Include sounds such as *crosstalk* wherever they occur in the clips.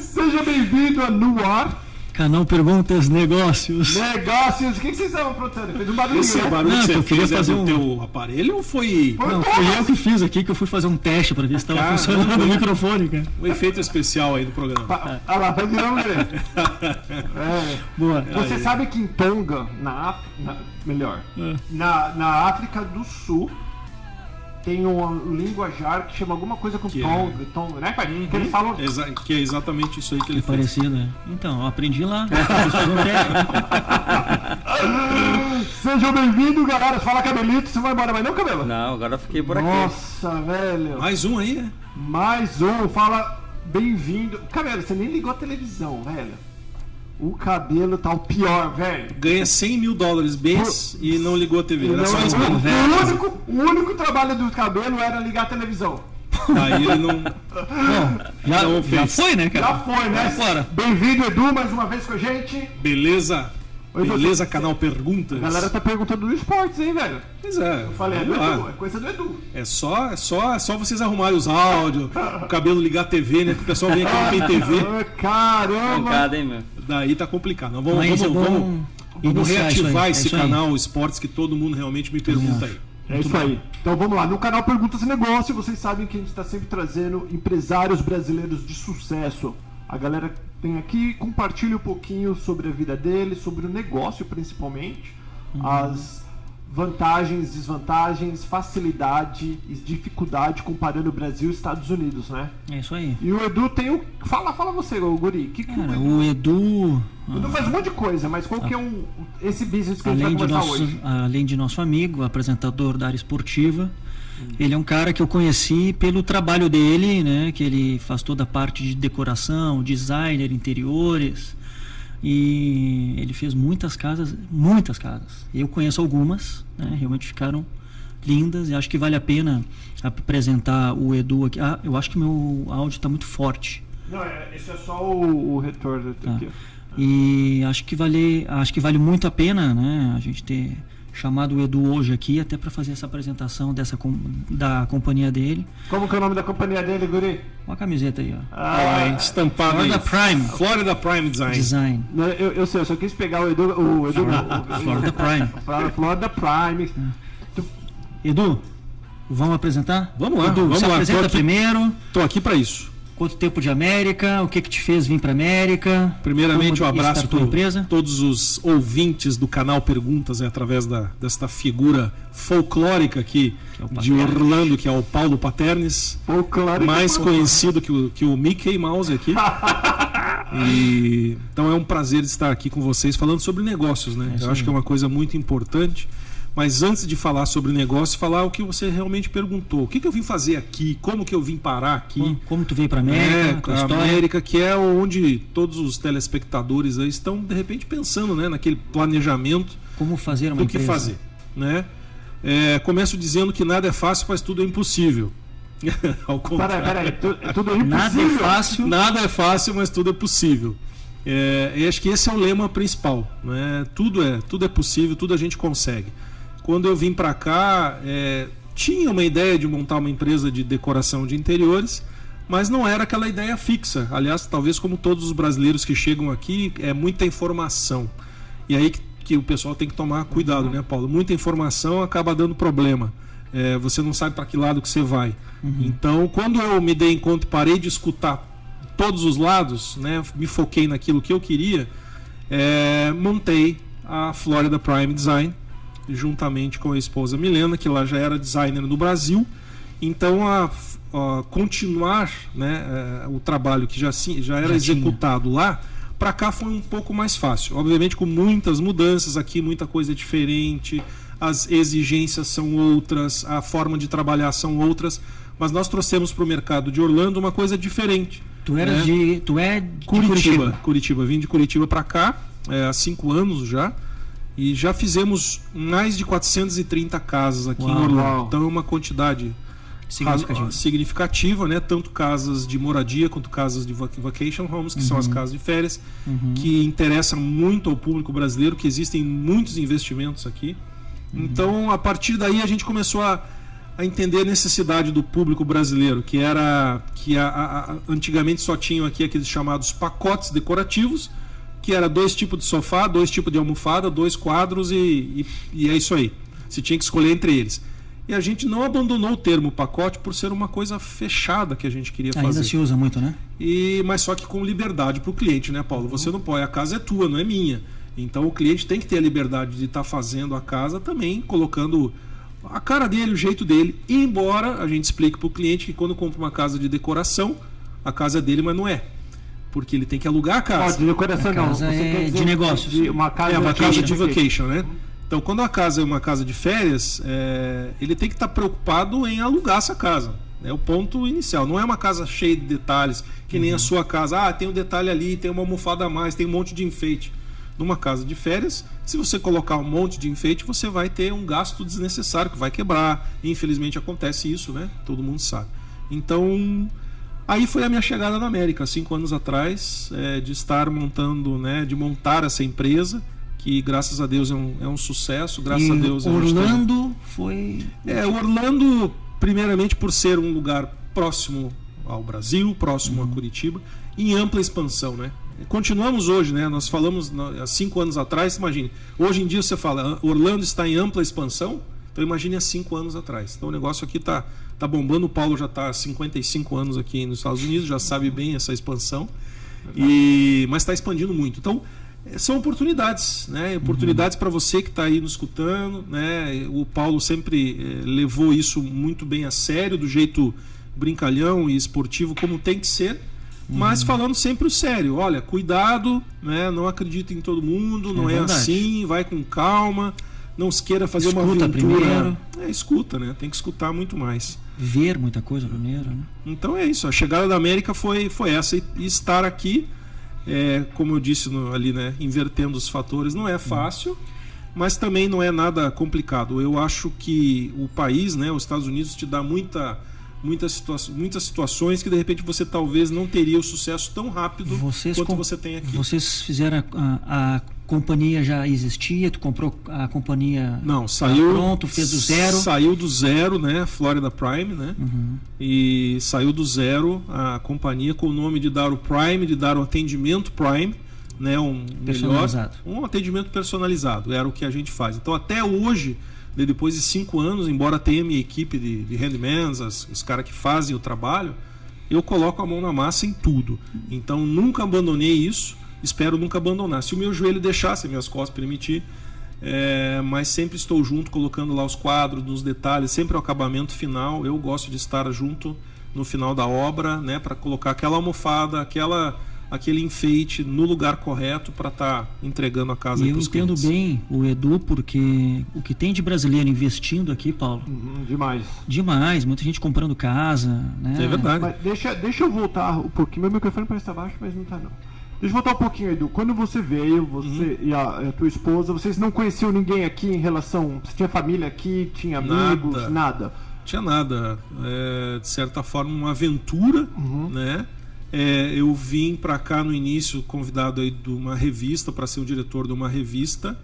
Seja bem-vindo a No Ar Canal Perguntas Negócios. Negócios. O que, que vocês estavam aprontando? Fez um barulho. Esse né? barulho Não, que você eu queria fez é fazer do um- teu aparelho ou foi Foi Não, fui eu que fiz aqui, que eu fui fazer um teste pra ver se estava funcionando o microfone, cara. um efeito especial aí do programa? Pa- Olha lá, vai virar um. É. Boa. Você Aí. sabe que em Tonga, na, Af- na- melhor, É. na, na África do Sul, tem um linguajar que chama alguma coisa com Que é- Tonga, Tonga, né, pai? Que eles falam. Exa- que é exatamente isso aí que ele fez. Parecido, né? Então, eu aprendi lá. *laughs* *laughs* Sejam bem-vindos, galera. Fala cabelito, você vai embora, mas não cabelo? Não, agora eu fiquei por aqui. Nossa, velho. Mais um aí, né? Mais um, fala bem-vindo. Cabelo, você nem ligou a televisão, velho. O cabelo tá o pior, velho. Ganha 100 mil dólares mês e não ligou a TV. Era Não, só isso o, único, o único trabalho do cabelo era ligar a televisão. Aí ele não. *laughs* Já, Não já foi, né, cara? Já foi, né? Bem-vindo, Edu, mais uma vez com a gente. Beleza? Beleza, canal Perguntas. A galera tá perguntando do esportes, hein, velho? Pois é. Eu falei, é do. Edu, é coisa do Edu. É só, é só, é só vocês arrumarem os áudios, *laughs* o cabelo ligar a TV, né? Que o pessoal vem aqui não tem TV. *laughs* Caramba! Pancada, hein, meu? Daí tá complicado. Não, vamos, Mas é vamos, vamos, vamos reativar é esse aí. canal Esportes que todo mundo realmente me pergunta aí. É isso aí. Então vamos lá. No canal Perguntas e Negócio, vocês sabem que a gente está sempre trazendo empresários brasileiros de sucesso. A galera tem aqui, compartilha um pouquinho sobre a vida deles, sobre o negócio principalmente, as vantagens, desvantagens, facilidade e dificuldade comparando o Brasil e Estados Unidos, né? É isso aí. E o Edu tem o. Fala, fala você, Guri. Que que Cara, o Edu, o Edu faz um monte de coisa, mas qual que é um, esse business que a gente além vai de, nosso, hoje? além de nosso amigo, apresentador da área esportiva, ele é um cara que eu conheci pelo trabalho dele, né? Que ele faz toda a parte de decoração, designer, interiores. E ele fez muitas casas, muitas casas. Eu conheço algumas, né? Realmente ficaram lindas e acho que vale a pena apresentar o Edu aqui. Ah, eu acho que meu áudio está muito forte. Não, é, esse é só o, o retorno Tá. aqui. E acho que vale, acho que vale muito a pena, né, a gente ter chamado o Edu hoje aqui até para fazer essa apresentação dessa com- da companhia dele. Como que é o nome da companhia dele, Guri? Olha a camiseta aí, ó. Ah, Estampado aí. Florida Prime. Florida Prime Design. Design. não, eu, eu sei, eu só quis pegar o Edu. O Edu o, Florida Prime. *laughs* Florida, Prime. Edu, vamos apresentar? Vamos lá, Edu, vamos se lá, tô apresenta aqui. primeiro. Tô aqui para isso. Quanto tempo de América? O que que te fez vir para América? Primeiramente, um Como abraço startou a para empresa. todos os ouvintes do canal Perguntas, né, através da, desta figura folclórica aqui Que é de. Orlando, que é o Paulo Paternes, claro que mais conhecido que o, que o Mickey Mouse aqui. *laughs* E, então é um prazer estar aqui com vocês falando sobre negócios, né? isso Eu acho que é uma coisa muito importante. Mas antes de falar sobre negócio, falar o que você realmente perguntou. O que, que eu vim fazer aqui? Como que eu vim parar aqui? Como, como tu veio para América? É, a história? América, que é onde todos os telespectadores aí estão de repente pensando, né, naquele planejamento Como fazer uma do que empresa? fazer, né? É, começo dizendo que nada é fácil, mas tudo é impossível. *laughs* Ao Peraí, contrário. peraí. É tudo impossível. Nada é fácil. Nada é fácil, mas tudo é possível. É, e acho que esse é o lema principal. Né? Tudo, é, tudo é possível, tudo a gente consegue. Quando eu vim para cá, é, tinha uma ideia de montar uma empresa de decoração de interiores, mas não era aquela ideia fixa. Aliás, talvez como todos os brasileiros que chegam aqui, é muita informação. E aí que, que o pessoal tem que tomar cuidado, né, Paulo? Muita informação acaba dando problema. É, você não sabe para que lado que você vai. Então, quando eu me dei em conta e parei de escutar todos os lados, né, me foquei naquilo que eu queria, é, montei a Florida Prime Design juntamente com a esposa Milena, que ela já era designer no Brasil. Então, a, a continuar né, é, o trabalho que já, já era Já executado lá, para cá foi um pouco mais fácil. Obviamente, com muitas mudanças aqui, muita coisa diferente, as exigências são outras, a forma de trabalhar são outras, mas nós trouxemos para o mercado de Orlando uma coisa diferente. Tu eras né? de. Tu é de Curitiba. Curitiba. Vim de Curitiba para cá é, há cinco anos já. E já fizemos mais de 430 casas aqui em Uau. Orlando. Então é uma quantidade Significativo. razo- significativa, né? Tanto casas de moradia quanto casas de vac- vacation homes, que são as casas de férias, que interessam muito ao público brasileiro, que existem muitos investimentos aqui. Então, a partir daí a gente começou a, a entender a necessidade do público brasileiro, que era que a, a, antigamente só tinham aqui aqueles chamados pacotes decorativos, que era dois tipos de sofá, dois tipos de almofada, dois quadros e, e, e é isso aí. Você tinha que escolher entre eles. E a gente não abandonou o termo pacote por ser uma coisa fechada que a gente queria fazer. Ainda se usa muito, né? E, mas só que com liberdade para o cliente, né, Paulo? Você não pode, a casa é tua, não é minha. Então o cliente tem que ter a liberdade de estar tá fazendo a casa também, colocando a cara dele, o jeito dele. Embora a gente explique para o cliente que quando compra uma casa de decoração, a casa é dele, mas não é. Porque ele tem que alugar a casa. Oh, de decoração A não. casa Você é quer dizer de negócios. de uma casa, É uma casa de vacation. né? Então, quando a casa é uma casa de férias, é, ele tem que estar preocupado em alugar essa casa. É o ponto inicial. Não é uma casa cheia de detalhes, que nem a sua casa. Ah, tem um detalhe ali, tem uma almofada a mais, tem um monte de enfeite. Numa casa de férias, se você colocar um monte de enfeite, você vai ter um gasto desnecessário que vai quebrar. Infelizmente acontece isso, né? Todo mundo sabe. Então, aí foi a minha chegada na América, cinco anos atrás, é, de estar montando, né? De montar essa empresa que graças a Deus é um, é um sucesso, graças e a Deus tem- Orlando foi. é, Orlando, primeiramente por ser um lugar próximo ao Brasil, próximo a Curitiba, em ampla expansão, né? Continuamos hoje, né? Nós falamos há cinco anos atrás, imagine. Hoje em dia você fala, "Ah, Orlando está em ampla expansão, então imagine há cinco anos atrás. Então o negócio aqui tá, tá bombando, o Paulo já está há 55 anos aqui nos Estados Unidos, já sabe bem essa expansão, e mas está expandindo muito. Então eh, são oportunidades, né? Oportunidades para você que está aí nos escutando, né? O Paulo sempre eh, levou isso muito bem a sério, do jeito brincalhão e esportivo como tem que ser, mas falando sempre o sério. Olha, cuidado, né? Não acredita em todo mundo, não é, verdade. assim, vai com calma, não se queira fazer uma Escuta aventura. primeiro. É, escuta, né? Tem que escutar muito mais. Ver muita coisa primeiro, né? Então é isso. A chegada da América foi, foi essa. E, e estar aqui, é, como eu disse no- ali, né, invertendo os fatores, não é fácil, mas também não é nada complicado. Eu acho que o país, né, os Estados Unidos, te dá muita, muitas, situa muitas situações que de repente você talvez não teria o sucesso tão rápido Vocês quanto você tem aqui. Vocês fizeram a, a companhia já existia, tu comprou a companhia Não, saiu. pronto, fez do zero. Saiu do zero, né? Florida Prime, né? Uhum. E saiu do zero a companhia com o nome de dar o Prime, de dar o atendimento Prime, né? Um melhor, um atendimento personalizado. Era o que a gente faz. Então até hoje, depois de cinco anos, embora tenha minha equipe de, de handmans, as- os caras que fazem o trabalho, eu coloco a mão na massa em tudo. Então nunca abandonei isso. Espero nunca abandonar. Se o meu joelho deixar, se minhas costas permitir, é, mas sempre estou junto, colocando lá os quadros, nos detalhes, sempre o acabamento final. Eu gosto de estar junto no final da obra, né, para colocar aquela almofada, aquela, aquele enfeite no lugar correto para estar entregando a casa E eu entendo clientes. bem o Edu, porque o que tem de brasileiro investindo aqui, Paulo, Uhum, demais. demais, muita gente comprando casa, né? É verdade. Mas deixa, deixa eu voltar um pouquinho. Meu microfone parece estar baixo, mas não tá não. Deixa eu voltar um pouquinho, Edu. Quando você veio, você Uhum. e a, a tua esposa, vocês não conheciam ninguém aqui em relação. Você tinha família aqui, tinha amigos, Nada. nada. tinha nada. É, de certa forma, uma aventura, né? É, eu vim para cá no início convidado aí de uma revista para ser o diretor de uma revista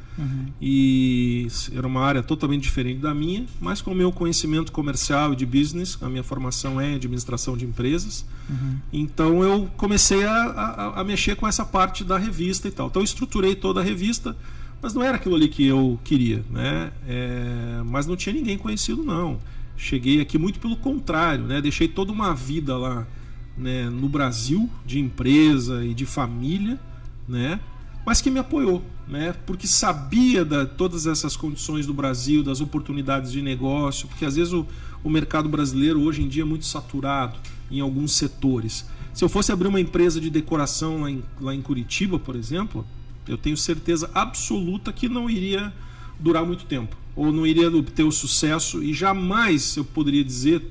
e era uma área totalmente diferente da minha, mas com o meu conhecimento comercial e de business, a minha formação é em administração de empresas, então eu comecei a, a- a mexer com essa parte da revista e tal. Então eu estruturei toda a revista, mas não era aquilo ali que eu queria, né? É, mas não tinha ninguém conhecido não. Cheguei aqui muito pelo contrário, né? Deixei toda uma vida lá né, no Brasil de empresa e de família, né? Mas que me apoiou, né? Porque sabia da todas essas condições do Brasil, das oportunidades de negócio, porque às vezes o, o mercado brasileiro hoje em dia é muito saturado em alguns setores. Se eu fosse abrir uma empresa de decoração lá em, lá em Curitiba, por exemplo, eu tenho certeza absoluta que não iria durar muito tempo, ou não iria obter o sucesso, e jamais eu poderia dizer,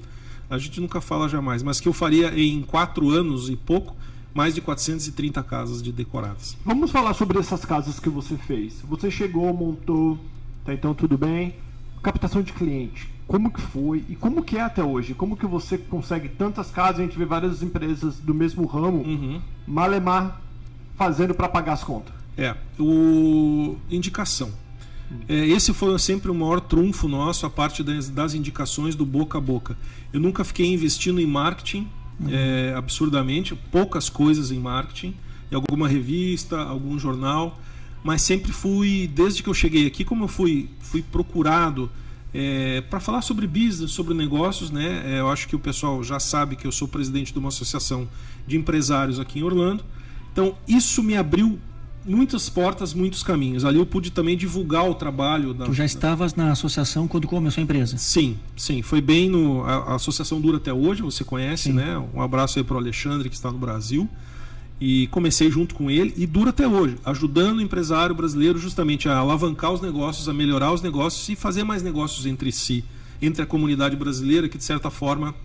a gente nunca fala jamais, mas que eu faria em quatro anos e pouco mais de 430 casas de decoradas. Vamos falar sobre essas casas que você fez. Você chegou, montou, tá então tudo bem. Captação de cliente. Como que foi e como que é até hoje? Como que você consegue tantas casas? A gente vê várias empresas do mesmo ramo, Uhum. malemar, fazendo para pagar as contas. É, o indicação. É, esse foi sempre o maior trunfo nosso, a parte das, das indicações do boca a boca. Eu nunca fiquei investindo em marketing uhum. é, absurdamente, poucas coisas em marketing, em alguma revista, algum jornal, mas sempre fui, desde que eu cheguei aqui, como eu fui, fui procurado é, para falar sobre business, sobre negócios, né? É, eu acho que o pessoal já sabe que eu sou presidente de uma associação de empresários aqui em Orlando. Então, isso me abriu muitas portas, muitos caminhos. Ali eu pude também divulgar o trabalho. Da, tu já estavas na associação quando começou a empresa? Sim, sim. Foi bem no. A, a associação dura até hoje, você conhece, sim. né? Um abraço aí para o Alexandre, que está no Brasil. E comecei junto com ele e dura até hoje, ajudando o empresário brasileiro justamente a alavancar os negócios, a melhorar os negócios e fazer mais negócios entre si, entre a comunidade brasileira, que de certa forma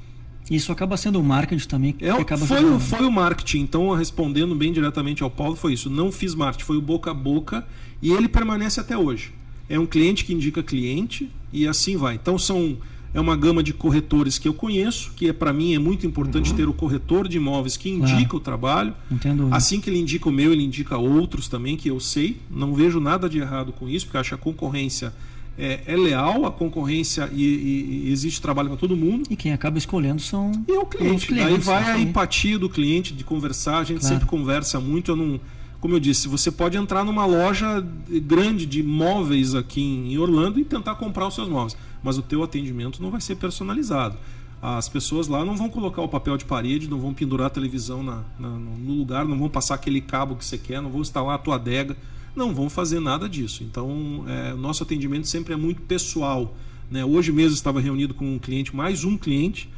isso acaba sendo o marketing também. É, foi, sendo... foi o marketing. Então, respondendo bem diretamente ao Paulo, foi isso. Não fiz marketing, foi o boca a boca e ele permanece até hoje. É um cliente que indica cliente e assim vai. Então, são é uma gama de corretores que eu conheço, que é para mim é muito importante uhum. ter o corretor de imóveis que indica claro. o trabalho. Entendo. Assim que ele indica o meu, ele indica outros também que eu sei. Não vejo nada de errado com isso, porque acho a concorrência é, é leal à concorrência e, e, e existe trabalho para todo mundo. E quem acaba escolhendo são e é o cliente. clientes. Aí vai a empatia do cliente, de conversar. A gente claro. sempre conversa muito. Eu não, como eu disse, você pode entrar numa loja grande de móveis aqui em Orlando e tentar comprar os seus móveis, mas o teu atendimento não vai ser personalizado. As pessoas lá não vão colocar o papel de parede, não vão pendurar a televisão na, na, no lugar, não vão passar aquele cabo que você quer, não vão instalar a tua adega não vão fazer nada disso. Então, é, nosso atendimento sempre é muito pessoal. Né? Hoje mesmo estava reunido com um cliente, mais um cliente,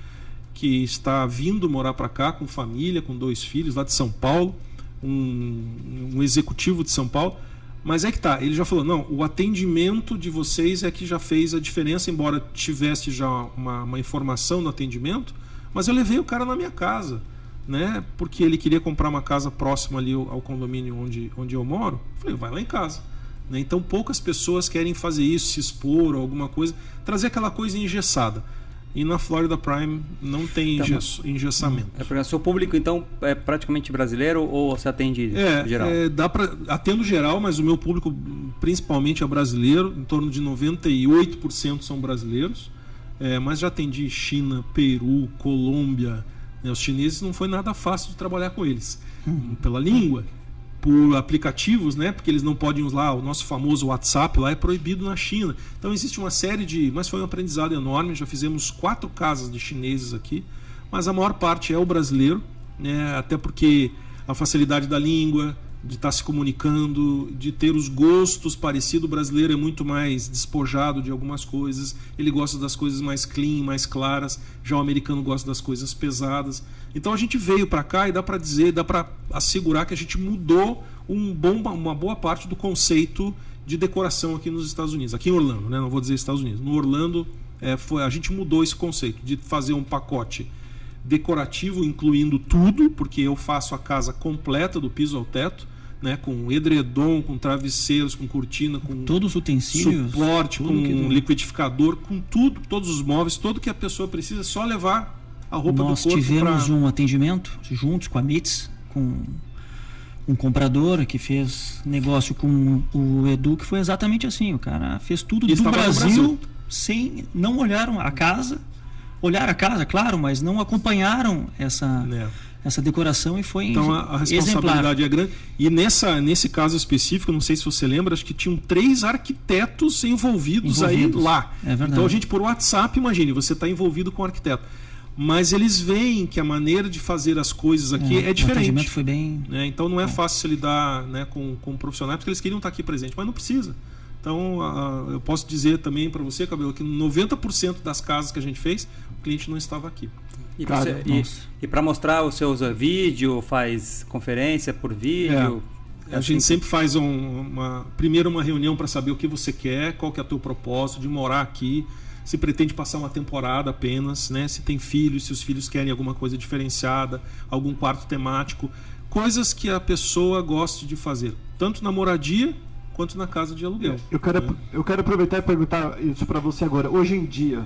que está vindo morar para cá com família, com dois filhos, lá de São Paulo, um, um executivo de São Paulo. Mas é que tá, ele já falou, não, o atendimento de vocês é que já fez a diferença, embora tivesse já uma, uma informação no atendimento, mas eu levei o cara na minha casa né? Porque ele queria comprar uma casa próxima ali ao condomínio onde, onde eu moro. falei, vai lá em casa. Né? Então poucas pessoas querem fazer isso, se expor ou alguma coisa, trazer aquela coisa engessada. E na Florida Prime não tem então, engessamento. É seu público então é praticamente brasileiro ou você atende é, geral? É, dá para atendo geral, mas o meu público principalmente é brasileiro, em torno de 98% são brasileiros. É, mas já atendi China, Peru, Colômbia, os chineses não foi nada fácil de trabalhar com eles. Pela língua, por aplicativos, né? Porque eles não podem usar o nosso famoso WhatsApp lá é proibido na China. Então existe uma série de, mas foi um aprendizado enorme. Já fizemos quatro casas de chineses aqui, mas a maior parte é o brasileiro, né? Até porque a facilidade da língua, de estar tá se comunicando, de ter os gostos parecidos. O brasileiro é muito mais despojado de algumas coisas, ele gosta das coisas mais clean, mais claras, já o americano gosta das coisas pesadas. Então a gente veio para cá e dá para dizer, dá para assegurar que a gente mudou um bom, uma boa parte do conceito de decoração aqui nos Estados Unidos, aqui em Orlando, né? não vou dizer Estados Unidos. No Orlando, é, foi, a gente mudou esse conceito de fazer um pacote decorativo, incluindo tudo, porque eu faço a casa completa do piso ao teto, né, com edredom, com travesseiros, com cortina, com todos os utensílios, suporte, com um liquidificador, com tudo, todos os móveis, tudo que a pessoa precisa, é só levar a roupa Nós do corpo. Nós tivemos pra... um atendimento juntos com a MITS, com um comprador que fez negócio com o Edu, que foi exatamente assim. O cara fez tudo do Brasil, Brasil, sem não olharam a casa olhar a casa, claro, mas não acompanharam essa, é. essa decoração e foi Então a, a responsabilidade exemplar. é grande. E nessa, nesse caso específico, não sei se você lembra, acho que tinham três arquitetos envolvidos, envolvidos. aí lá. É verdade. Então a gente por WhatsApp, imagine, você está envolvido com o arquiteto. Mas eles veem que a maneira de fazer as coisas aqui é, é diferente. O foi bem. Né? Então não é fácil lidar né, com, com profissionais, porque eles queriam estar aqui presente, mas não precisa. Então, eu posso dizer também para você, Cabelo, que 90% das casas que a gente fez, o cliente não estava aqui. E, e, e para mostrar os seus uh, vídeo, faz conferência por vídeo? É, a assim gente que... sempre faz um, uma primeiro uma reunião para saber o que você quer, qual que é o teu propósito de morar aqui, se pretende passar uma temporada apenas, né? Se tem filhos, se os filhos querem alguma coisa diferenciada, algum quarto temático, coisas que a pessoa goste de fazer, tanto na moradia quanto na casa de aluguel. Eu quero, né? eu quero aproveitar e perguntar isso para você agora. Hoje em dia,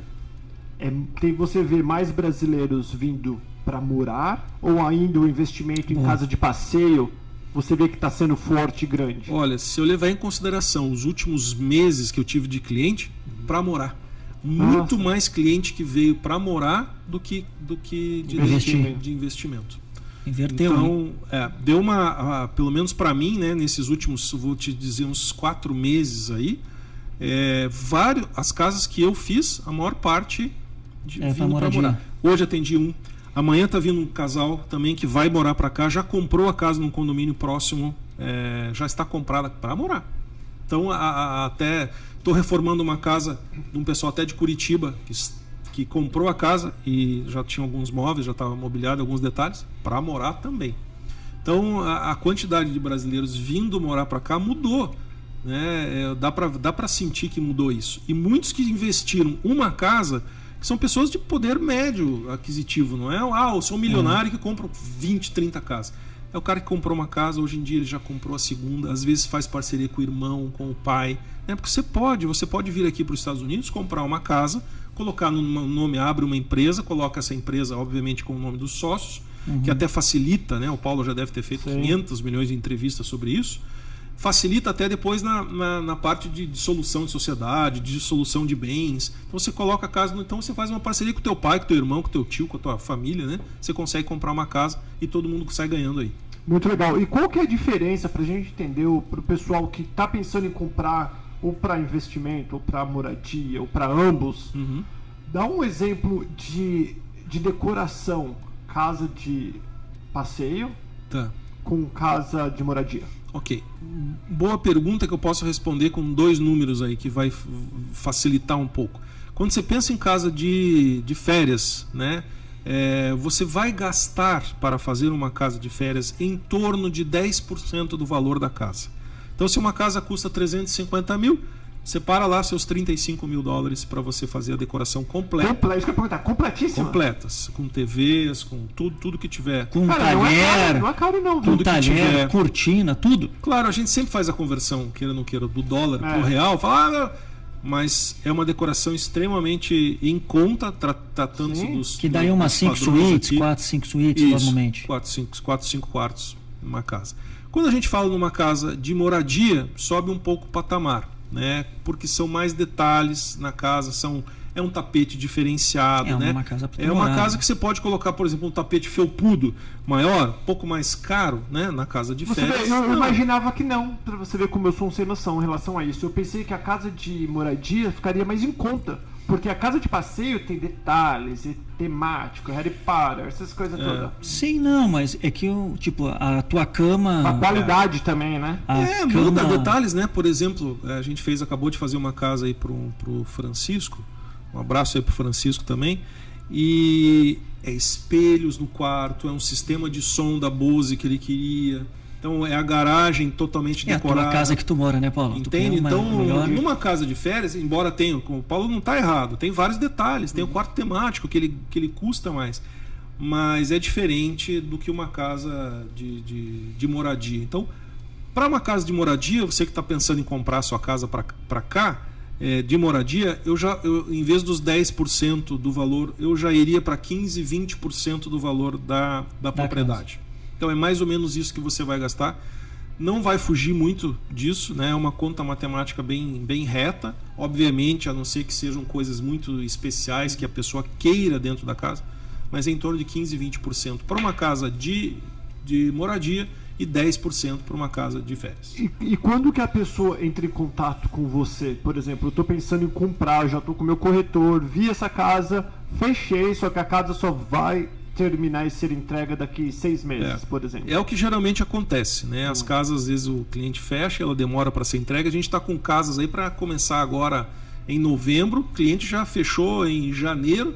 é, tem você vê mais brasileiros vindo para morar ou ainda o investimento em casa de passeio você vê que está sendo forte e grande? Olha, se eu levar em consideração os últimos meses que eu tive de cliente, para morar. Muito Nossa. mais cliente que veio para morar do que, do que de investimento. De investimento. Inverteu. Então, é, deu uma, pelo menos para mim, né, nesses últimos, vou te dizer, uns quatro meses aí, é, vários, as casas que eu fiz, a maior parte de, é, vindo para morar. Hoje atendi um. Amanhã tá vindo um casal também que vai morar para cá, já comprou a casa num condomínio próximo, é, já está comprada para morar. Então, a, a, até estou reformando uma casa de um pessoal até de Curitiba que que comprou a casa e já tinha alguns móveis, já estava mobiliado, alguns detalhes, para morar também. Então a, a, quantidade de brasileiros vindo morar para cá mudou. Né? É, dá para dá sentir que mudou isso. E muitos que investiram uma casa, que são pessoas de poder médio aquisitivo, não é? Ah, eu sou um milionário que compra 20, 30 casas. É o cara que comprou uma casa, hoje em dia ele já comprou a segunda, às vezes faz parceria com o irmão, com o pai. Né? Porque você pode, você pode vir aqui para os Estados Unidos, comprar uma casa, colocar no nome, abre uma empresa, coloca essa empresa, obviamente, com o nome dos sócios, uhum. que até facilita, né? O Paulo já deve ter feito Sim. 500 milhões de entrevistas sobre isso. Facilita até depois na, na, na parte de dissolução de sociedade, de dissolução de bens. Então você coloca a casa, então você faz uma parceria com o teu pai, com o teu irmão, com o teu tio, com a tua família, né? Você consegue comprar uma casa e todo mundo sai ganhando aí. Muito legal. E qual que é a diferença para a gente entender, para o pessoal que está pensando em comprar ou para investimento, ou para moradia, ou para ambos. Uhum. Dá um exemplo de, de decoração, casa de passeio tá. com casa de moradia. Ok. Boa pergunta que eu posso responder com dois números aí, que vai facilitar um pouco. Quando você pensa em casa de, de férias, né? É, você vai gastar para fazer uma casa de férias em torno de 10% do valor da casa. Então, se uma casa custa 350 mil, separa lá seus 35 mil dólares para você fazer a decoração completa. Completa, isso que eu perguntar, completíssima? Completas, com TVs, com tudo, tudo que tiver. Com Cara, talher, não é caro, não é caro não. Com talher, tiver. cortina, tudo. Claro, a gente sempre faz a conversão, queira ou não queira, do dólar é. pro real, fala, ah, mas é uma decoração extremamente em conta, tratando-se dos. Que daria umas 5 suítes, 4, 5 suítes normalmente. 4, 5 quartos numa casa. Quando a gente fala numa casa de moradia, sobe um pouco o patamar, né? Porque são mais detalhes na casa, são é um tapete diferenciado, é né? Uma casa é uma casa que você pode colocar, por exemplo, um tapete felpudo maior, um pouco mais caro, né? Na casa de você férias. Vê, eu, eu imaginava que não, para você ver como eu sou um sem noção em relação a isso. Eu pensei que a casa de moradia ficaria mais em conta porque a casa de passeio tem detalhes, e temático, Harry Potter, essas coisas é. todas. Sim, não, mas é que tipo, a tua cama. A qualidade é. também, né? A é, cama... muda detalhes, né? Por exemplo, a gente fez, acabou de fazer uma casa aí pro, pro Francisco. Um abraço aí pro Francisco também. E é espelhos no quarto, é um sistema de som da Bose que ele queria então é a garagem totalmente é decorada. É a casa que tu mora, né, Paulo? Entende? Então, numa casa de férias, embora tenha, o Paulo não está errado, tem vários detalhes, tem o quarto temático que ele, que ele custa mais, mas é diferente do que uma casa de, de, de moradia. Então, para uma casa de moradia, você que está pensando em comprar a sua casa para cá, é, de moradia, eu já, eu, em vez dos 10% do valor, eu já iria para 15, 20% do valor da, da, da propriedade. Casa. Então é mais ou menos isso que você vai gastar. Não vai fugir muito disso, né? É uma conta matemática bem, bem reta, obviamente, a não ser que sejam coisas muito especiais que a pessoa queira dentro da casa, mas é em torno de 15, 20% para uma casa de, de moradia e 10% para uma casa de férias. E, e, quando que a pessoa entra em contato com você? Por exemplo, eu estou pensando em comprar, já estou com meu corretor, vi essa casa, fechei, só que a casa só vai terminar e ser entrega daqui seis meses, é. por exemplo. É o que geralmente acontece, né? As hum. casas, às vezes o cliente fecha, ela demora para ser entregue. A gente está com casas aí para começar agora em novembro. O cliente já fechou em janeiro,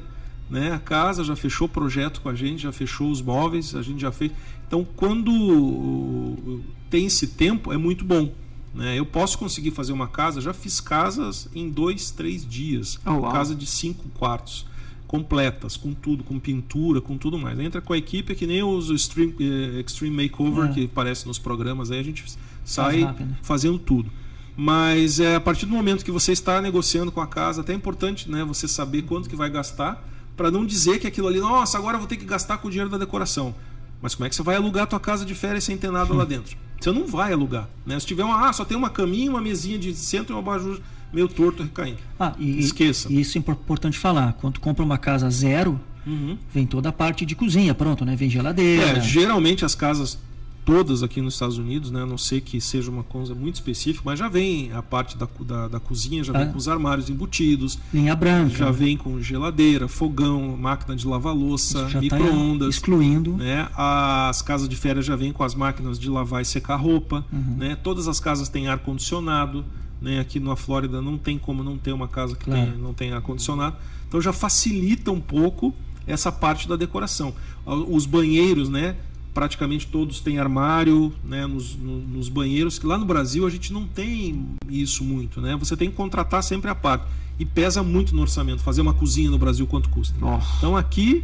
né? A casa já fechou o projeto com a gente, já fechou os móveis, a gente já fez. Então, quando tem esse tempo, é muito bom. Né? Eu posso conseguir fazer uma casa, já fiz casas em dois, três dias. Oh, casa de cinco quartos completas, com tudo, com pintura, com tudo mais. Entra com a equipe que nem os Extreme, eh, Extreme Makeover é. que aparece nos programas, aí a gente sai rápido, né? fazendo tudo. Mas é, a partir do momento que você está negociando com a casa, até é importante né, você saber quanto que vai gastar, para não dizer que aquilo ali, nossa, agora eu vou ter que gastar com o dinheiro da decoração. Mas como é que você vai alugar a tua casa de férias sem ter nada lá *laughs* dentro? Você não vai alugar. Né? Se tiver uma, ah, só tem uma caminha, uma mesinha de centro e um abajur meio torto recaindo. Ah, e, Esqueça. Isso é importante falar. Quando compra uma casa zero, Uhum. vem toda a parte de cozinha, pronto, né? Vem geladeira. É, geralmente as casas todas aqui nos Estados Unidos, né, a não sei que seja uma coisa muito específica, mas já vem a parte da, da, da cozinha, já Ah. vem com os armários embutidos, linha branca. já vem com geladeira, fogão, máquina de lavar louça, tá micro-ondas. excluindo. né? As casas de férias já vêm com as máquinas de lavar e secar roupa. Uhum. Né? Todas as casas têm ar condicionado. Né? Aqui na Flórida não tem como não ter uma casa que Claro. tem- não tem ar condicionado. Então já facilita um pouco essa parte da decoração. Os banheiros, né? Praticamente todos têm armário né? nos, no- nos banheiros, que lá no Brasil a gente não tem isso muito. Né? Você tem que contratar sempre a parte. E pesa muito no orçamento. Fazer uma cozinha no Brasil, quanto custa? Nossa. Então aqui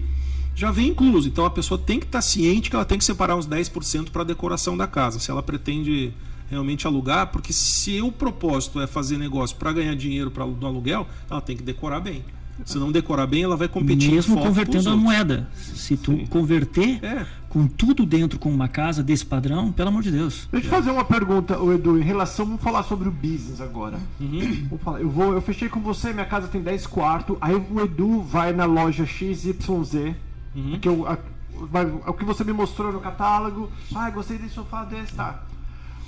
já vem incluso. Então a pessoa tem que estar ciente que ela tem que separar uns 10% para a decoração da casa, se ela pretende realmente alugar, porque se o propósito é fazer negócio para ganhar dinheiro para no aluguel, ela tem que decorar bem. Se não decorar bem, ela vai competir Mesmo convertendo a moeda. Se tu Sim. converter É, com tudo dentro com uma casa desse padrão, pelo amor de Deus. Deixa eu fazer uma pergunta, Edu, em relação. Vamos falar sobre o business agora. Uhum. Vamos falar, eu, vou, eu fechei com você, minha casa tem 10 quartos. Aí o Edu vai na loja XYZ, Uhum. que eu, a, vai, é o que você me mostrou no catálogo. Ah, gostei desse sofá desse, tá.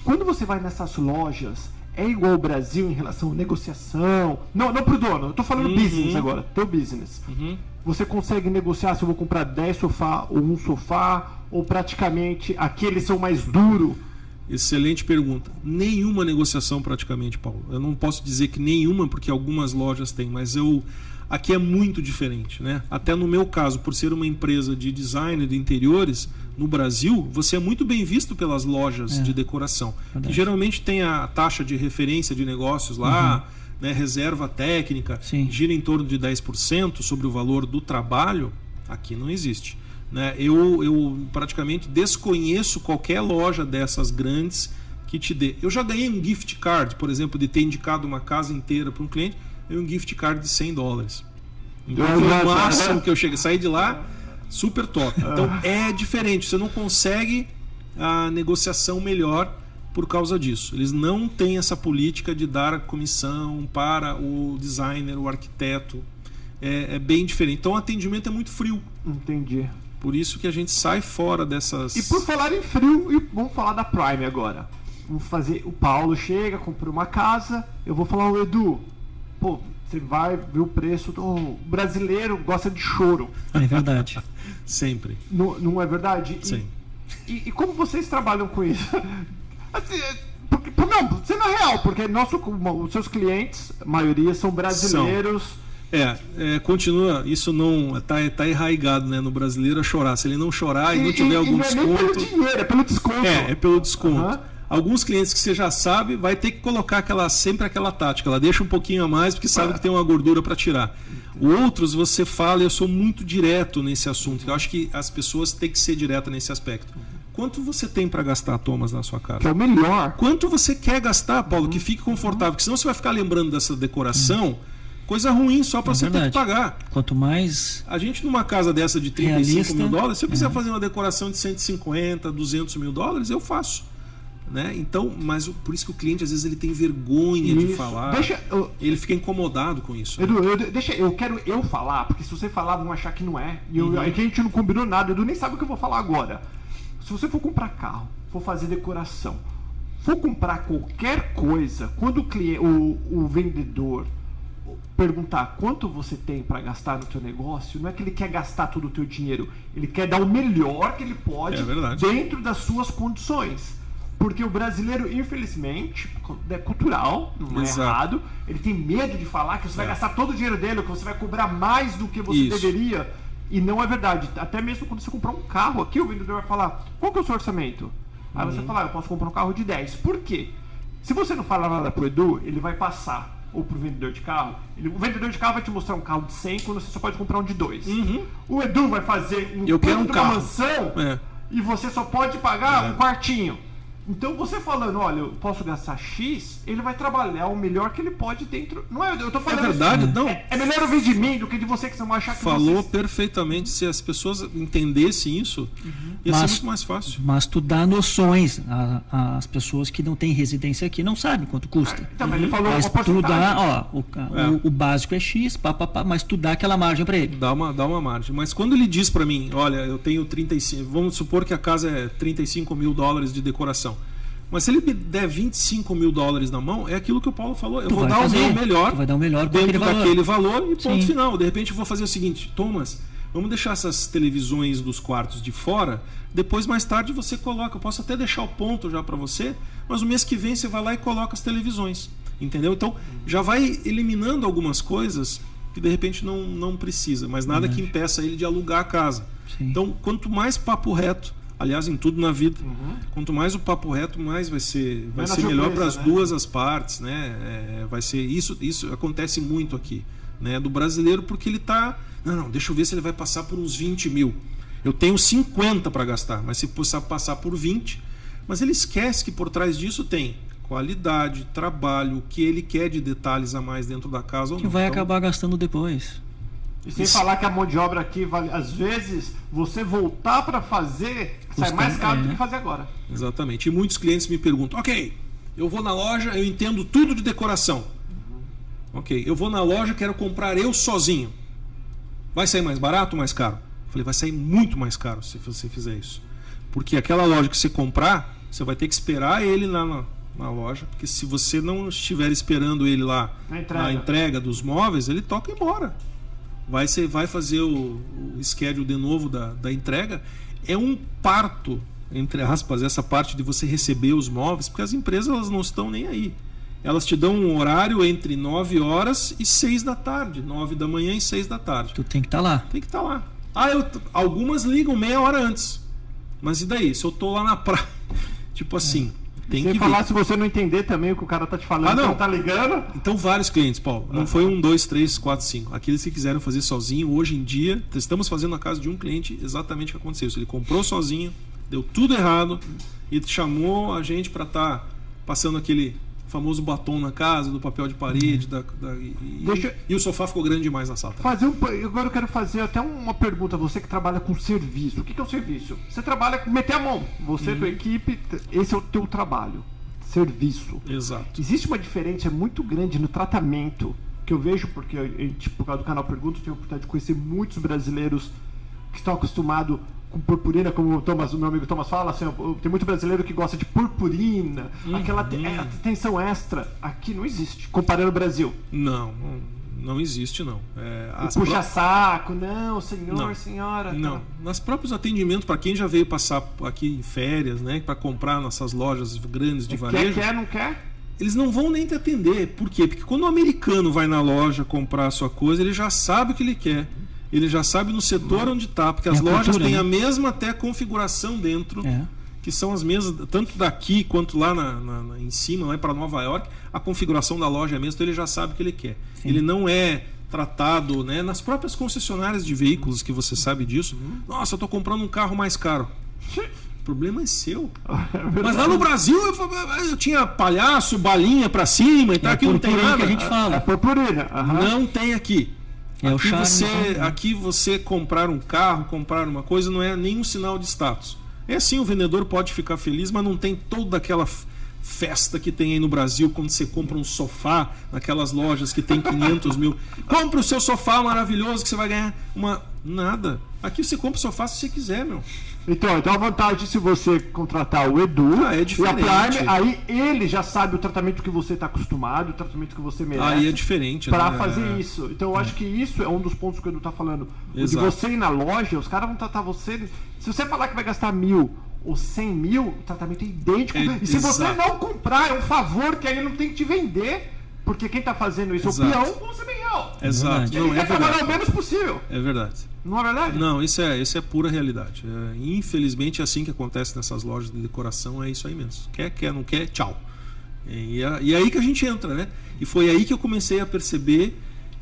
Quando você vai nessas lojas, é igual ao Brasil em relação à negociação. Não, não pro dono, eu tô falando Uhum. business agora, teu business. Uhum. Você consegue negociar se eu vou comprar 10 sofá ou um sofá, ou praticamente aqui eles são mais duros. Excelente pergunta. Nenhuma negociação praticamente, Paulo. Eu não posso dizer que nenhuma, porque algumas lojas têm, mas eu aqui é muito diferente, né? Até no meu caso, por ser uma empresa de design de interiores no Brasil, você é muito bem visto pelas lojas É. de decoração, que Verdade. geralmente tem a taxa de referência de negócios lá, né, reserva técnica, Sim. gira em torno de 10% sobre o valor do trabalho. Aqui não existe. Né? Eu, eu praticamente desconheço qualquer loja dessas grandes que te dê. Eu já ganhei um gift card, por exemplo, de ter indicado uma casa inteira para um cliente, e um gift card de 100 dólares. Então Eu foi o máximo que eu cheguei. Saí de lá super top. Então é diferente. Você não consegue a negociação melhor por causa disso. Eles não têm essa política de dar comissão para o designer, o arquiteto. É, é bem diferente. Então o atendimento é muito frio. Entendi. Por isso que a gente sai fora dessas. E por falar em frio, e vamos falar da Prime agora. Vamos fazer. O Paulo chega, comprou uma casa. Eu vou falar, o Edu, pô, você vai ver o preço. do- O brasileiro gosta de choro. É verdade. Sempre. Não, não é verdade? E- Sim. E, e como vocês trabalham com isso? Assim, é, porque, não, sendo real, porque nosso, os seus clientes, a maioria são brasileiros. É, é, continua, isso não tá, tá enraigado né, no brasileiro a chorar. Se ele não chorar e, não tiver algum não é nem pelo desconto. dinheiro, é pelo desconto. É, é pelo desconto. Aham. Alguns clientes que você já sabe, vai ter que colocar aquela, sempre aquela tática. Ela deixa um pouquinho a mais porque sabe que tem uma gordura para tirar. Outros você fala, eu sou muito direto nesse assunto. Eu acho que as pessoas têm que ser diretas nesse aspecto. Quanto você tem para gastar, Thomas, na sua casa? Que é o melhor. Quanto você quer gastar, Paulo, Uhum. que fique confortável, porque senão você vai ficar lembrando dessa decoração, coisa ruim só para É você ter que verdade. pagar. Quanto mais A gente, numa casa dessa de 35 Realista. mil dólares, se eu quiser É. fazer uma decoração de 150, 200 mil dólares, eu faço. Né? Então, mas por isso que o cliente às vezes ele tem vergonha de Isso. falar. Deixa, eu- Ele fica incomodado com isso. né? Edu, eu, deixa, eu quero eu falar, porque se você falar, vão achar que não é. E eu, Uhum. a gente não combinou nada, Edu nem sabe o que eu vou falar agora. Se você for comprar carro, for fazer decoração, for comprar qualquer coisa, quando o, cliente, o, o vendedor perguntar quanto você tem para gastar no teu negócio, não é que ele quer gastar todo o teu dinheiro, ele quer dar o melhor que ele pode É dentro das suas condições. Porque o brasileiro, infelizmente, é cultural, não é Exato. errado, ele tem medo de falar que você vai É. gastar todo o dinheiro dele, que você vai cobrar mais do que você Isso. deveria. E não é verdade. Até mesmo quando você comprar um carro aqui, o vendedor vai falar: qual que é o seu orçamento? Aí Uhum. você fala: "Ah, eu posso comprar um carro de 10. Por quê? Se você não falar nada pro Edu, ele vai passar. Ou pro vendedor de carro. Ele- o vendedor de carro vai te mostrar um carro de 100 quando você só pode comprar um de 2. Uhum. O Edu vai fazer um Eu quero um carro. mansão É. e você só pode pagar É. um quartinho. Então você falando, olha, eu posso gastar X, ele vai trabalhar o melhor que ele pode dentro. Não é, eu tô falando. É verdade, isso. não. É, é melhor ouvir de mim do que de você que você vai achar que Falou você... perfeitamente. Se as pessoas entendessem isso, ia Mas- ser muito mais fácil. Mas tu dá noções às pessoas que não têm residência aqui, não sabem quanto custa. Então, mas ele falou Mas tu dá, ó, o, É. o, o básico é X, pá, pá, pá, mas tu dá aquela margem para ele. Dá uma, dá uma margem. Mas quando ele diz pra mim, olha, eu tenho 35, vamos supor que a casa é 35 mil dólares de decoração. Mas se ele me der 25 mil dólares na mão, é aquilo que o Paulo falou. Eu Tu vou dar fazer. o meu melhor vai dar o melhor dentro aquele valor. daquele valor e ponto Sim. final. De repente eu vou fazer o seguinte, Thomas, vamos deixar essas televisões dos quartos de fora. Depois, mais tarde, você coloca. Eu posso até deixar o ponto já pra você, mas no mês que vem você vai lá e coloca as televisões. Entendeu? Então já vai eliminando algumas coisas que de repente não, não precisa, mas nada que impeça ele de alugar a casa. Sim. Então, quanto mais papo reto, aliás, em tudo na vida, Uhum. quanto mais o papo reto, mais vai ser, vai Menos ser melhor para as né? duas as partes, né? É, vai ser isso, isso acontece muito aqui, né? Do brasileiro porque ele tá, não, não, deixa eu ver se ele vai passar por uns 20 mil. Eu tenho 50 para gastar, mas se possa passar por 20, mas ele esquece que por trás disso tem qualidade, trabalho, o que ele quer de detalhes a mais dentro da casa ou Que não. vai Então, acabar gastando depois. E sem Isso. falar que a mão de obra aqui vale. Às vezes, você voltar pra fazer sai Custa- mais caro do é. que fazer agora. Exatamente. E muitos clientes me perguntam: ok, eu vou na loja, eu entendo tudo de decoração. Ok, eu vou na loja, quero comprar eu sozinho. Vai sair mais barato ou mais caro? Eu falei: vai sair muito mais caro se você fizer isso. Porque aquela loja que você comprar, você vai ter que esperar ele lá na, na loja. Porque se você não estiver esperando ele lá Na entrega. na entrega dos móveis, ele toca embora. Vai, ser, vai fazer o, o schedule de novo da, da entrega. É um parto, entre aspas, essa parte de você receber os móveis, porque as empresas elas não estão nem aí. Elas te dão um horário entre 9 horas e 6 da tarde. 9 da manhã e 6 da tarde. Tu tem que estar lá. Tem que estar lá. Ah, eu, algumas ligam meia hora antes. Mas e daí? Se eu tô lá na praia. *laughs* Tipo assim, tem sem que falar ver. se você não entender também o que o cara tá te falando, Ah, não. então tá ligando. Então, vários clientes, Paulo. Não foi um, dois, três, quatro, cinco. Aqueles que quiseram fazer sozinho, hoje em dia, estamos fazendo na casa de um cliente exatamente o que aconteceu. Ele comprou sozinho, deu tudo errado e chamou a gente para estar passando aquele famoso batom na casa, do papel de parede, da, da- e, Deixa- e o sofá ficou grande demais na sala. Fazer um, agora eu quero fazer até uma pergunta. Você que trabalha com serviço. O que, que é o serviço? Você trabalha com meter a mão. Você, Uhum. tua equipe, esse é o teu trabalho. Serviço. Exato. Existe uma diferença muito grande no tratamento que eu vejo, porque eu, eu, tipo, por causa do canal Pergunta, eu tenho a oportunidade de conhecer muitos brasileiros que estão acostumados purpurina, como o, Thomas, o meu amigo Thomas fala, assim, tem muito brasileiro que gosta de purpurina, aquela te- é, atenção extra. Aqui não existe, comparando o Brasil. Não, não, existe não. É, puxa-saco, não, senhor, Não. senhora. Não, tá. nos próprios atendimentos, para quem já veio passar aqui em férias, né, para comprar nessas lojas grandes de Quer, varejo, quer, não quer? eles não vão nem te atender. Por quê? Porque quando o americano vai na loja comprar a sua coisa, ele já sabe o que ele quer. Ele já sabe no setor onde está, porque É as lojas cultura, têm né? a mesma até configuração dentro, É. que são as mesmas, tanto daqui quanto lá na, na- na- em cima, lá para Nova York, a configuração da loja é a mesma, então ele já sabe o que ele quer. Sim. Ele não é tratado né, nas próprias concessionárias de veículos, que você sabe disso. Uhum. Nossa, eu estou comprando um carro mais caro. O problema é seu. *laughs* É Mas lá no Brasil eu, eu tinha palhaço, balinha pra cima e tal, É aqui não tem nada. que a gente É fala. purpurina. aham. Não tem aqui. É o aqui, você, né? aqui você comprar um carro, comprar uma coisa não é nenhum sinal de status. É assim, o vendedor pode ficar feliz, mas não tem toda aquela festa que tem aí no Brasil quando você compra um sofá naquelas lojas que tem 500 mil. *laughs* Compre o seu sofá maravilhoso que você vai ganhar uma. Nada. Aqui você compra o sofá se você quiser, meu. Então, então a vantagem se você contratar o Edu Ah, é e a. Prime, aí ele já sabe o tratamento que você está acostumado, o tratamento que você merece. Aí é diferente, Pra né? fazer É. isso. Então eu acho que isso é um dos pontos que o Edu tá falando. De você ir na loja, os caras vão tratar você. Se você falar que vai gastar mil ou cem mil, o tratamento é idêntico. É, e se você exato. não comprar, é um favor que aí ele não tem que te vender. Porque quem tá fazendo isso Exato. é o peão, você bem eu. Exato. Ele Não, é quer trabalhar o verdade. menos possível. É verdade. Não é verdade? Não, isso é, isso é pura realidade. É, infelizmente é assim que acontece nessas lojas de decoração, é isso aí mesmo. Quer, quer, não quer, tchau. E, é- e é aí que a gente entra, né? E foi aí que eu comecei a perceber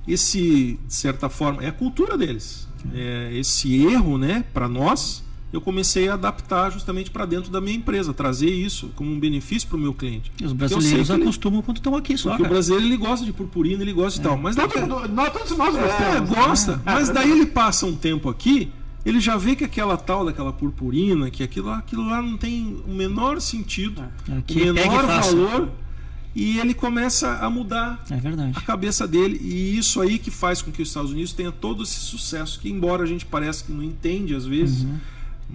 esse, de certa forma, é a cultura deles. É, esse erro, né, para nós, eu comecei a adaptar justamente para dentro da minha empresa, trazer isso como um benefício para o meu cliente. E os brasileiros acostumam ele... quando estão aqui só. Porque cara. o brasileiro ele gosta de purpurina, ele gosta é. de tal. Mas daí, nós, todos nós gostamos. É, gosta. Mas daí ele passa um tempo aqui, ele já vê que aquela tal daquela purpurina, que aquilo, aquilo lá não tem o menor sentido, aqui o menor valor e ele começa a mudar é a cabeça dele e isso aí que faz com que os Estados Unidos tenha todo esse sucesso que embora a gente pareça que não entende às vezes uhum.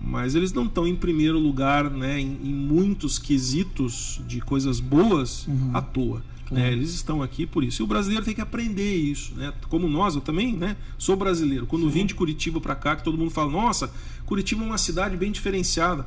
Mas eles não estão em primeiro lugar né em, em muitos quesitos de coisas boas uhum. à toa claro. né? eles estão aqui por isso e o brasileiro tem que aprender isso né como nós eu também né sou brasileiro quando Sim. vim de Curitiba para cá que todo mundo fala nossa Curitiba é uma cidade bem diferenciada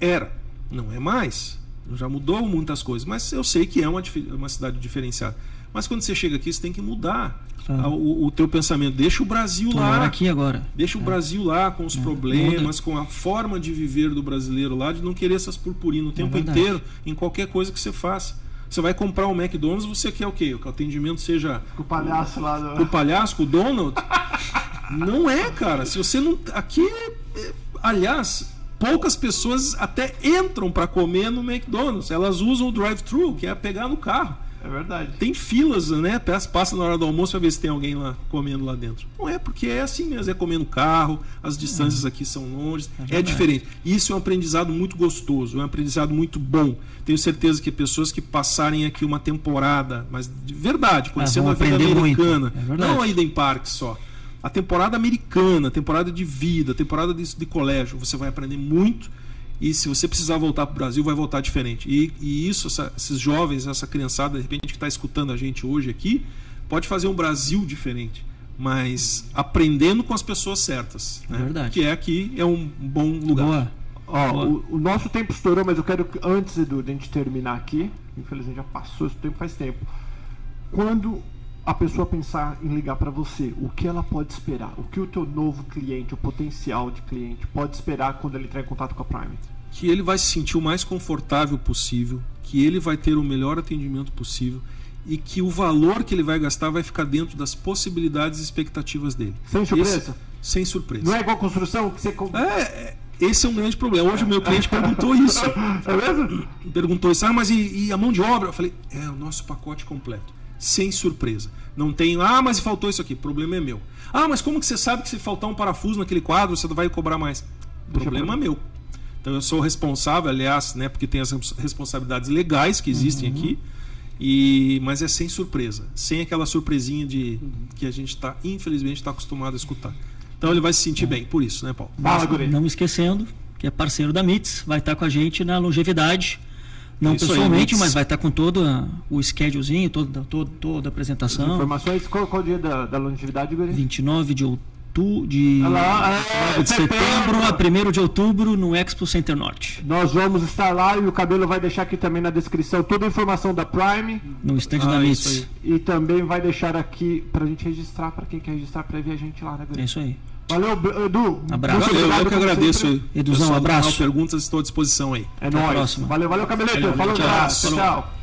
era não é mais já mudou muitas coisas, mas eu sei que é uma, uma cidade diferenciada. Mas quando você chega aqui, você tem que mudar o, o teu pensamento. Deixa o Brasil Tô lá. aqui agora. Deixa o é. Brasil lá com os é. problemas, Muda. com a forma de viver do brasileiro lá, de não querer essas purpurinas o é tempo inteiro em qualquer coisa que você faça. Você vai comprar um McDonald's, você quer o quê? Que o atendimento seja. Com o palhaço lá. Do... Com o palhaço, com o Donald? *laughs* não é, cara. Se você não. Aqui. É, aliás, poucas pessoas até entram para comer no McDonald's. Elas usam o drive-thru, que é pegar no carro. É verdade. Tem filas, né? Passa na hora do almoço para ver se tem alguém lá comendo lá dentro. Não é, porque é assim mesmo, é comer no carro, as distâncias é. aqui são longe, é, é, diferente. Isso é um aprendizado muito gostoso, é um aprendizado muito bom. Tenho certeza que pessoas que passarem aqui uma temporada, mas de verdade, conhecendo ah, a vida americana, é não a ida em parque só a temporada americana, a temporada de vida, a temporada de, de colégio, você vai aprender muito. E se você precisar voltar para o Brasil, vai voltar diferente. E, e isso, essa, esses jovens, essa criançada, de repente, que está escutando a gente hoje aqui, pode fazer um Brasil diferente. Mas aprendendo com as pessoas certas. Né? Verdade. Que é aqui, é um bom lugar. Boa. Ó, o, o, nosso tempo estourou, mas eu quero que, antes Edu, de a gente terminar aqui, infelizmente já passou esse tempo faz tempo. Quando a pessoa pensar em ligar para você, o que ela pode esperar? O que o teu novo cliente, o potencial de cliente, pode esperar quando ele entrar em contato com a Prime? Que ele vai se sentir o mais confortável possível, que ele vai ter o melhor atendimento possível e que o valor que ele vai gastar vai ficar dentro das possibilidades e expectativas dele. Sem surpresa? Esse, sem surpresa. Não é igual construção que você. É, é, esse é um grande problema. Hoje o meu cliente perguntou isso. *laughs* É mesmo? Perguntou isso, ah, mas e, e a mão de obra? Eu falei, é o nosso pacote completo sem surpresa. Não tem, ah, mas faltou isso aqui, problema é meu. Ah, mas como que você sabe que se faltar um parafuso naquele quadro, você vai cobrar mais? Problema meu. Então eu sou responsável, aliás, né, porque tem as responsabilidades legais que existem uhum. aqui. E, mas é sem surpresa, sem aquela surpresinha de uhum. que a gente está, infelizmente, está acostumado a escutar. Então ele vai se sentir é. bem, por isso, né, Paulo? Não esquecendo que é parceiro da MITS, vai estar com a gente na longevidade não Isso pessoalmente, aí, mas vai estar com todo o schedulezinho, toda, toda, toda a apresentação. As informações, qual, qual o dia da, da longevidade, Guri? 29 de outubro de, lá, é, de setembro a 1 de outubro no Expo Center Norte. Nós vamos estar lá e o Cabelo vai deixar aqui também na descrição toda a informação da Prime. No stand ah, da MITS. E também vai deixar aqui pra gente registrar, pra quem quer registrar, pra ver a gente lá, né, Guri? É isso aí. Valeu, Edu. Abraço. Valeu, eu que agradeço. Eduzão, abraço. perguntas, estou à disposição aí. É nóis. Valeu, valeu, Cabelete. Falou, tchau. tchau.